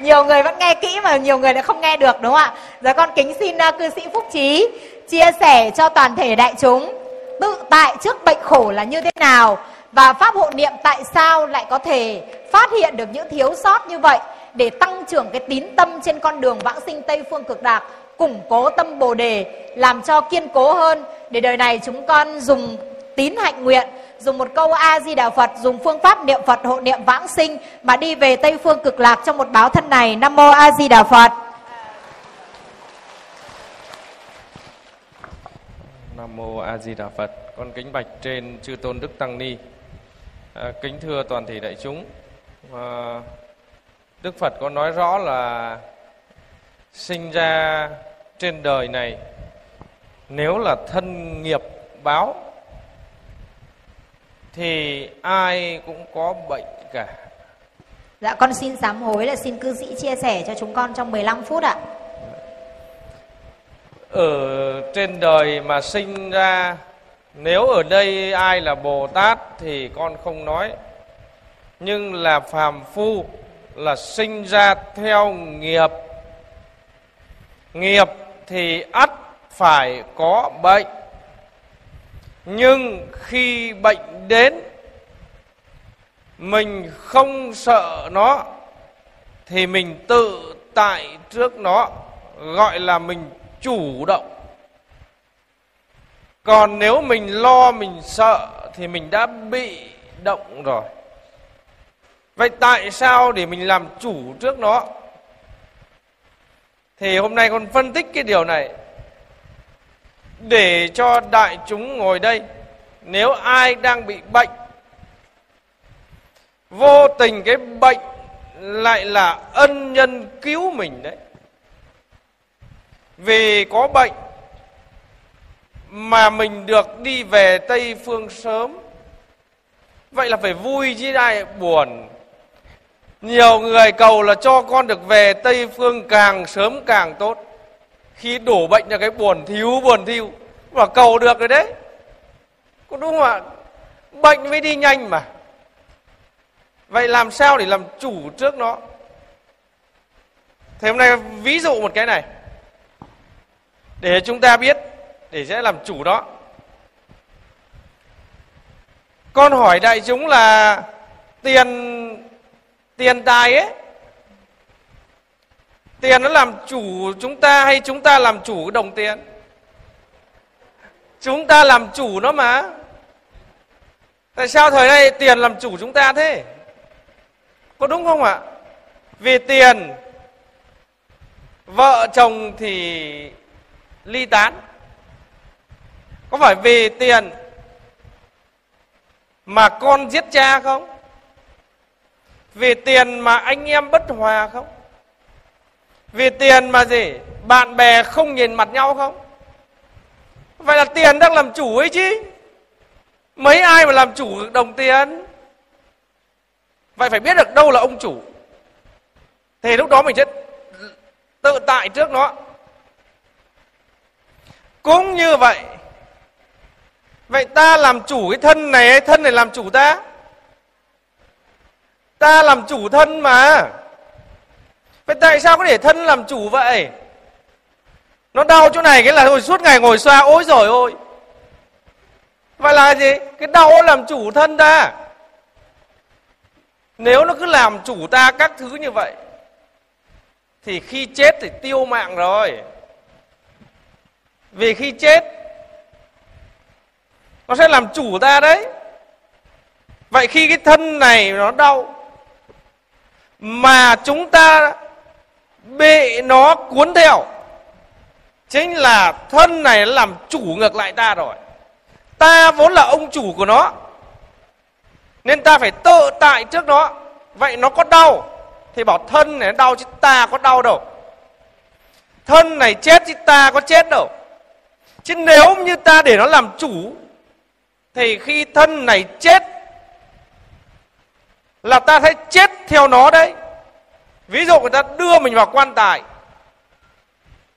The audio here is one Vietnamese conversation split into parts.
nhiều người vẫn nghe kỹ mà nhiều người lại không nghe được đúng không ạ? Giờ con kính xin uh, cư sĩ phúc trí chia sẻ cho toàn thể đại chúng tự tại trước bệnh khổ là như thế nào và pháp hộ niệm tại sao lại có thể phát hiện được những thiếu sót như vậy để tăng trưởng cái tín tâm trên con đường vãng sinh tây phương cực lạc củng cố tâm bồ đề làm cho kiên cố hơn. Để đời này chúng con dùng tín hạnh nguyện dùng một câu a di đà phật dùng phương pháp niệm phật hộ niệm vãng sinh mà đi về tây phương cực lạc trong một báo thân này. Nam mô a di đà phật. Nam mô a di đà phật. Con kính bạch trên chư tôn đức tăng ni. À, kính thưa toàn thể đại chúng. À, đức phật có nói rõ là sinh ra trên đời này nếu là thân nghiệp báo thì ai cũng có bệnh cả. Dạ con xin sám hối là xin cư sĩ chia sẻ cho chúng con trong 15 phút ạ. Ở trên đời mà sinh ra nếu ở đây ai là Bồ Tát thì con không nói. Nhưng là phàm phu là sinh ra theo nghiệp. Nghiệp thì ắt phải có bệnh nhưng khi bệnh đến, mình không sợ nó, thì mình tự tại trước nó, gọi là mình chủ động. Còn nếu mình lo, mình sợ, thì mình đã bị động rồi. Vậy tại sao để mình làm chủ trước nó? Thì hôm nay con phân tích cái điều này để cho đại chúng ngồi đây. Nếu ai đang bị bệnh, vô tình cái bệnh lại là ân nhân cứu mình đấy. Vì có bệnh mà mình được đi về tây phương sớm, vậy là phải vui chứ ai buồn. Nhiều người cầu là cho con được về tây phương càng sớm càng tốt khi đổ bệnh là cái buồn thiếu, buồn thiêu mà cầu được rồi đấy. Có đúng không ạ? Bệnh mới đi nhanh mà. Vậy làm sao để làm chủ trước nó? Thì hôm nay ví dụ một cái này. Để chúng ta biết, để sẽ làm chủ đó. Con hỏi đại chúng là tiền tiền tài ấy Tiền nó làm chủ chúng ta hay chúng ta làm chủ đồng tiền? Chúng ta làm chủ nó mà. Tại sao thời nay tiền làm chủ chúng ta thế? Có đúng không ạ? Vì tiền, vợ chồng thì ly tán. Có phải vì tiền mà con giết cha không? Vì tiền mà anh em bất hòa không? Vì tiền mà gì? Bạn bè không nhìn mặt nhau không? Vậy là tiền đang làm chủ ấy chứ. Mấy ai mà làm chủ được đồng tiền? Vậy phải biết được đâu là ông chủ. Thì lúc đó mình sẽ tự tại trước nó. Cũng như vậy. Vậy ta làm chủ cái thân này thân này làm chủ ta? Ta làm chủ thân mà. Vậy tại sao có để thân làm chủ vậy? Nó đau chỗ này cái là thôi suốt ngày ngồi xoa, ôi rồi ôi. Vậy là gì? Cái đau làm chủ thân ta. Nếu nó cứ làm chủ ta các thứ như vậy, thì khi chết thì tiêu mạng rồi. Vì khi chết, nó sẽ làm chủ ta đấy. Vậy khi cái thân này nó đau, mà chúng ta bị nó cuốn theo. Chính là thân này nó làm chủ ngược lại ta rồi. Ta vốn là ông chủ của nó, nên ta phải tự tại trước nó. Vậy nó có đau thì bảo thân này nó đau chứ ta có đau đâu. Thân này chết chứ ta có chết đâu. Chứ nếu như ta để nó làm chủ, thì khi thân này chết là ta thấy chết theo nó đấy ví dụ người ta đưa mình vào quan tài.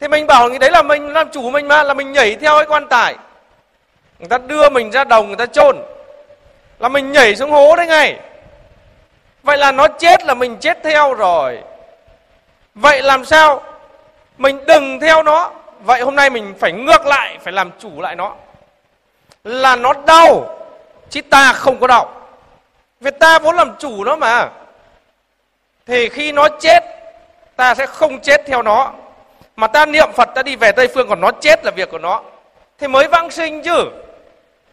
Thì mình bảo người đấy là mình làm chủ mình mà, là mình nhảy theo cái quan tài. Người ta đưa mình ra đồng người ta chôn. Là mình nhảy xuống hố đấy ngay. Vậy là nó chết là mình chết theo rồi. Vậy làm sao? Mình đừng theo nó. Vậy hôm nay mình phải ngược lại, phải làm chủ lại nó. Là nó đau, chứ ta không có đau. Vì ta vốn làm chủ nó mà thì khi nó chết, ta sẽ không chết theo nó. Mà ta niệm phật, ta đi về tây phương, còn nó chết là việc của nó. Thì mới vãng sinh chứ.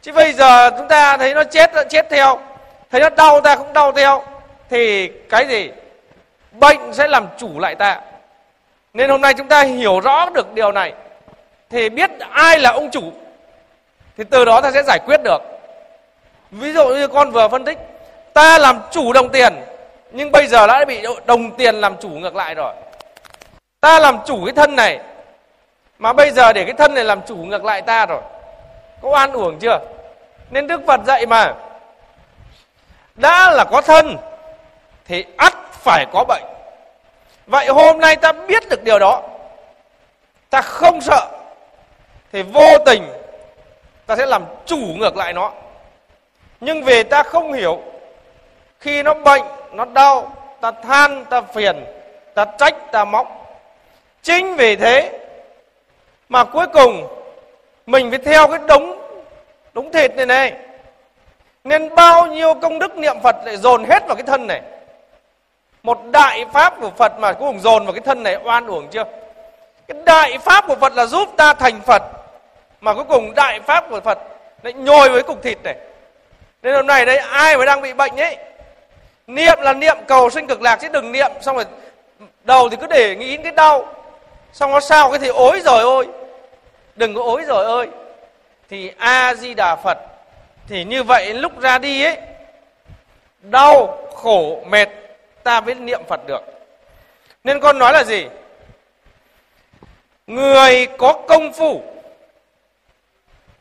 Chứ bây giờ chúng ta thấy nó chết ta chết theo. Thấy nó đau, ta cũng đau theo. Thì cái gì? Bệnh sẽ làm chủ lại ta. Nên hôm nay chúng ta hiểu rõ được điều này. Thì biết ai là ông chủ, thì từ đó ta sẽ giải quyết được. Ví dụ như con vừa phân tích, ta làm chủ đồng tiền nhưng bây giờ đã bị đồng tiền làm chủ ngược lại rồi. Ta làm chủ cái thân này, mà bây giờ để cái thân này làm chủ ngược lại ta rồi. Có oan uổng chưa? Nên đức phật dạy mà, đã là có thân, thì ắt phải có bệnh. Vậy hôm nay ta biết được điều đó, ta không sợ, thì vô tình ta sẽ làm chủ ngược lại nó. Nhưng về ta không hiểu, khi nó bệnh nó đau, ta than, ta phiền, ta trách, ta móc. Chính vì thế mà cuối cùng mình phải theo cái đống đống thịt này này. Nên bao nhiêu công đức niệm phật lại dồn hết vào cái thân này? Một đại pháp của phật mà cuối cùng dồn vào cái thân này, oan uổng chưa? Cái đại pháp của phật là giúp ta thành phật, mà cuối cùng đại pháp của phật lại nhồi với cục thịt này. Nên hôm nay đấy ai mà đang bị bệnh ấy niệm là niệm, cầu sinh cực lạc chứ đừng niệm. Xong rồi, đầu thì cứ để nghĩ đến cái đau. Xong nó sao cái thì ối rồi ôi đừng có ối rồi ơi. Thì a di đà phật, thì như vậy lúc ra đi ấy, đau, khổ, mệt, ta mới niệm phật được. Nên con nói là gì? Người có công phu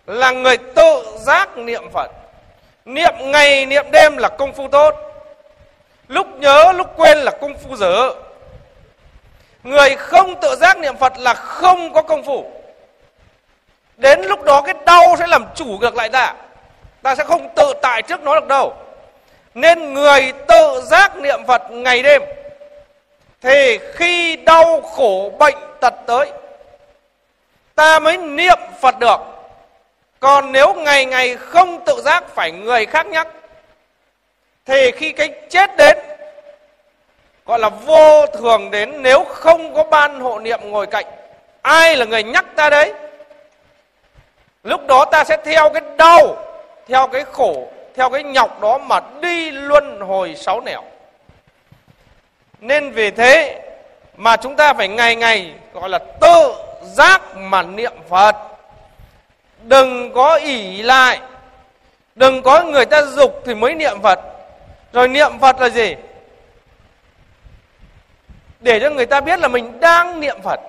là người tự giác niệm phật. Niệm ngày, niệm đêm là công phu tốt lúc nhớ, lúc quên là công phu dở. Người không tự giác niệm phật là không có công phu. Đến lúc đó cái đau sẽ làm chủ ngược lại ta. Ta sẽ không tự tại trước nó được đâu. Nên người tự giác niệm phật ngày đêm, thì khi đau khổ bệnh tật tới, ta mới niệm phật được. Còn nếu ngày ngày không tự giác, phải người khác nhắc thì khi cái chết đến, gọi là vô thường đến, nếu không có ban hộ niệm ngồi cạnh, ai là người nhắc ta đấy? Lúc đó ta sẽ theo cái đau, theo cái khổ, theo cái nhọc đó mà đi luân hồi sáu nẻo. Nên vì thế mà chúng ta phải ngày ngày, gọi là tự giác mà niệm phật. Đừng có ỷ lại, đừng có người ta dục thì mới niệm phật rồi niệm phật là gì? Để cho người ta biết là mình đang niệm phật.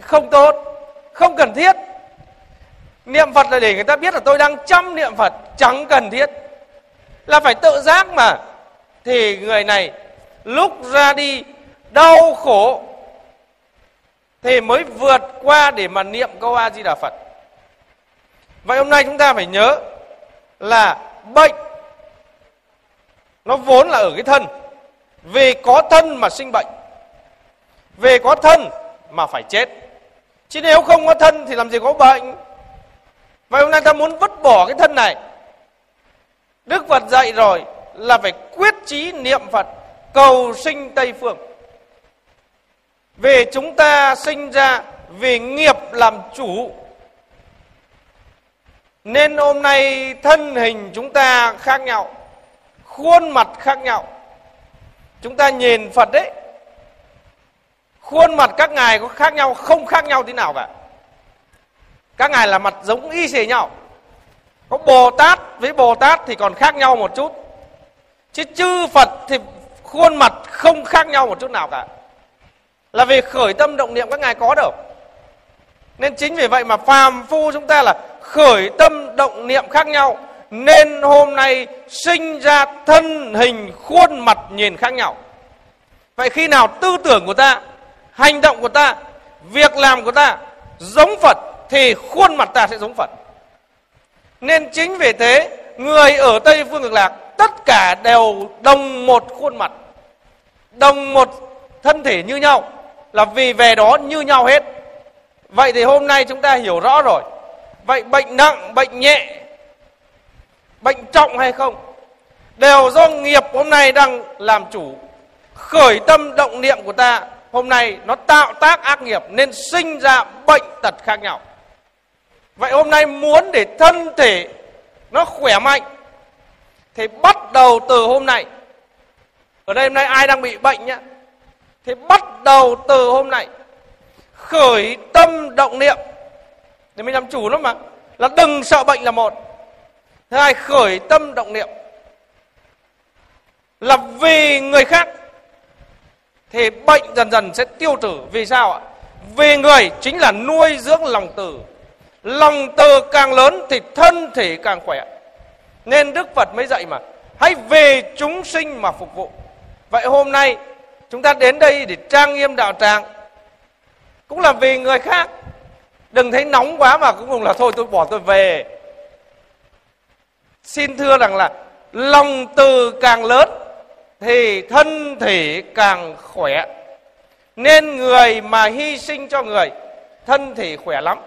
Không tốt, không cần thiết. Niệm phật là để người ta biết là tôi đang chăm niệm phật, chẳng cần thiết. Là phải tự giác mà. Thì người này lúc ra đi đau khổ, thì mới vượt qua để mà niệm câu a di đà phật. Vậy hôm nay chúng ta phải nhớ là bệnh nó vốn là ở cái thân. Vì có thân mà sinh bệnh. Về có thân mà phải chết. Chứ nếu không có thân thì làm gì có bệnh? Vậy hôm nay ta muốn vứt bỏ cái thân này. Đức phật dạy rồi là phải quyết chí niệm phật, cầu sinh tây phương. Về chúng ta sinh ra vì nghiệp làm chủ. Nên hôm nay thân hình chúng ta khác nhau khuôn mặt khác nhau. Chúng ta nhìn phật đấy. Khuôn mặt các ngài có khác nhau, không khác nhau thế nào cả. Các ngài là mặt giống y xề nhau. Có bồ tát, với bồ tát thì còn khác nhau một chút. Chứ chư phật thì khuôn mặt không khác nhau một chút nào cả. Là vì khởi tâm động niệm các ngài có đâu. Nên chính vì vậy mà phàm phu chúng ta là khởi tâm động niệm khác nhau nên hôm nay sinh ra thân hình khuôn mặt nhìn khác nhau. Vậy khi nào tư tưởng của ta, hành động của ta, việc làm của ta giống phật thì khuôn mặt ta sẽ giống phật. Nên chính vì thế, người ở tây phương cực lạc tất cả đều đồng một khuôn mặt, đồng một thân thể như nhau, là vì về đó như nhau hết. Vậy thì hôm nay chúng ta hiểu rõ rồi. Vậy bệnh nặng, bệnh nhẹ bệnh trọng hay không, đều do nghiệp hôm nay đang làm chủ. Khởi tâm động niệm của ta, hôm nay nó tạo tác ác nghiệp nên sinh ra bệnh tật khác nhau. Vậy hôm nay muốn để thân thể nó khỏe mạnh, thì bắt đầu từ hôm nay. Ở đây hôm nay ai đang bị bệnh nhá? Thì bắt đầu từ hôm nay. Khởi tâm động niệm. Để mình làm chủ nó mà. Là đừng sợ bệnh là một thứ hai, khởi tâm động niệm. Là vì người khác, thì bệnh dần dần sẽ tiêu tử vì sao ạ? Vì người chính là nuôi dưỡng lòng từ. Lòng từ càng lớn thì thân thể càng khỏe. Nên đức phật mới dạy mà, hãy về chúng sinh mà phục vụ. Vậy hôm nay, chúng ta đến đây để trang nghiêm đạo tràng. Cũng là vì người khác. Đừng thấy nóng quá mà cũng cùng là, thôi tôi bỏ tôi về xin thưa rằng là lòng từ càng lớn thì thân thể càng khỏe. Nên người mà hy sinh cho người, thân thể khỏe lắm.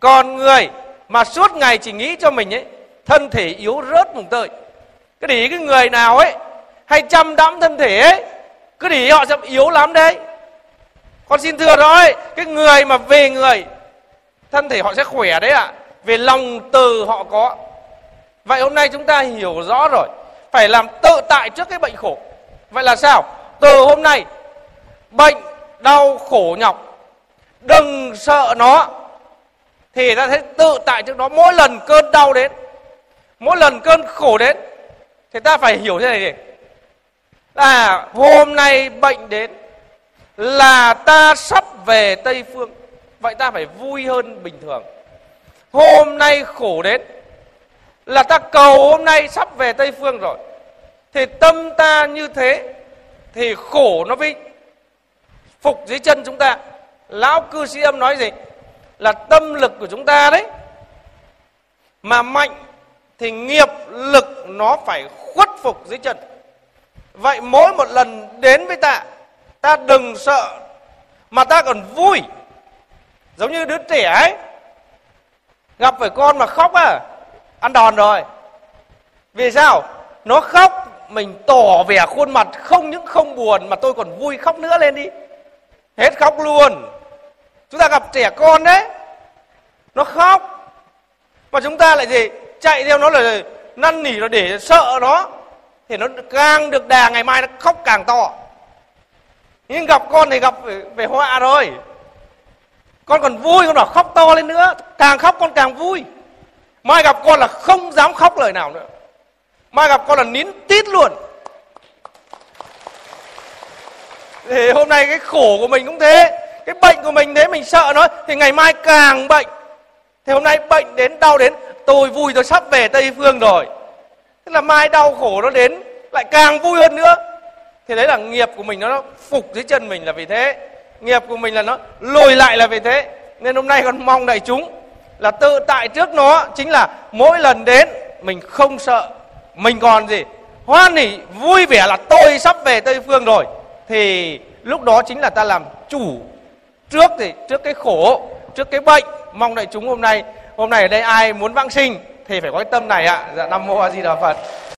Còn người mà suốt ngày chỉ nghĩ cho mình ấy, thân thể yếu rớt mùng tơi. Cứ để cái người nào ấy, hay chăm đắm thân thể ấy cứ để họ sẽ yếu lắm đấy. Con xin thưa rồi cái người mà về người, thân thể họ sẽ khỏe đấy ạ. À. về lòng từ họ có vậy hôm nay chúng ta hiểu rõ rồi. Phải làm tự tại trước cái bệnh khổ. Vậy là sao? Từ hôm nay, bệnh đau khổ nhọc, đừng sợ nó, thì ta thấy tự tại trước đó mỗi lần cơn đau đến, mỗi lần cơn khổ đến, thì ta phải hiểu thế này gì là hôm nay bệnh đến là ta sắp về tây phương. Vậy ta phải vui hơn bình thường. Hôm nay khổ đến là ta cầu hôm nay sắp về tây phương rồi. Thì tâm ta như thế, thì khổ nó mới phục dưới chân chúng ta. Lão cư sĩ âm nói gì? Là tâm lực của chúng ta đấy. Mà mạnh thì nghiệp lực nó phải khuất phục dưới chân. Vậy mỗi một lần đến với ta ta đừng sợ, mà ta còn vui. Giống như đứa trẻ ấy, gặp phải con mà khóc à ăn đòn rồi. Vì sao? Nó khóc mình tỏ vẻ khuôn mặt không những không buồn mà tôi còn vui khóc nữa lên đi. Hết khóc luôn. Chúng ta gặp trẻ con đấy. Nó khóc. Mà chúng ta lại gì? Chạy theo nó là năn nỉ nó để sợ nó. Thì nó càng được đà ngày mai nó khóc càng to. Nhưng gặp con thì gặp về, họa rồi. Con còn vui con bảo khóc to lên nữa. Càng khóc con càng vui mai gặp con là không dám khóc lời nào nữa. Mai gặp con là nín tít luôn. Thì hôm nay cái khổ của mình cũng thế. Cái bệnh của mình thế, mình sợ nó, thì ngày mai càng bệnh. Thì hôm nay bệnh đến, đau đến, tôi vui, tôi sắp về tây phương rồi. Thế là mai đau khổ nó đến, lại càng vui hơn nữa. Thì đấy là nghiệp của mình nó phục dưới chân mình là vì thế. Nghiệp của mình là nó lùi lại là vì thế. Nên hôm nay con mong đại chúng là tự tại trước nó chính là mỗi lần đến, mình không sợ, mình còn gì? Hoan hỉ, vui vẻ là tôi sắp về tây phương rồi. Thì lúc đó chính là ta làm chủ trước thì, trước cái khổ, trước cái bệnh. Mong đại chúng hôm nay hôm nay ở đây ai muốn vãng sinh thì phải có cái tâm này ạ. Dạ nam mô a di đà phật.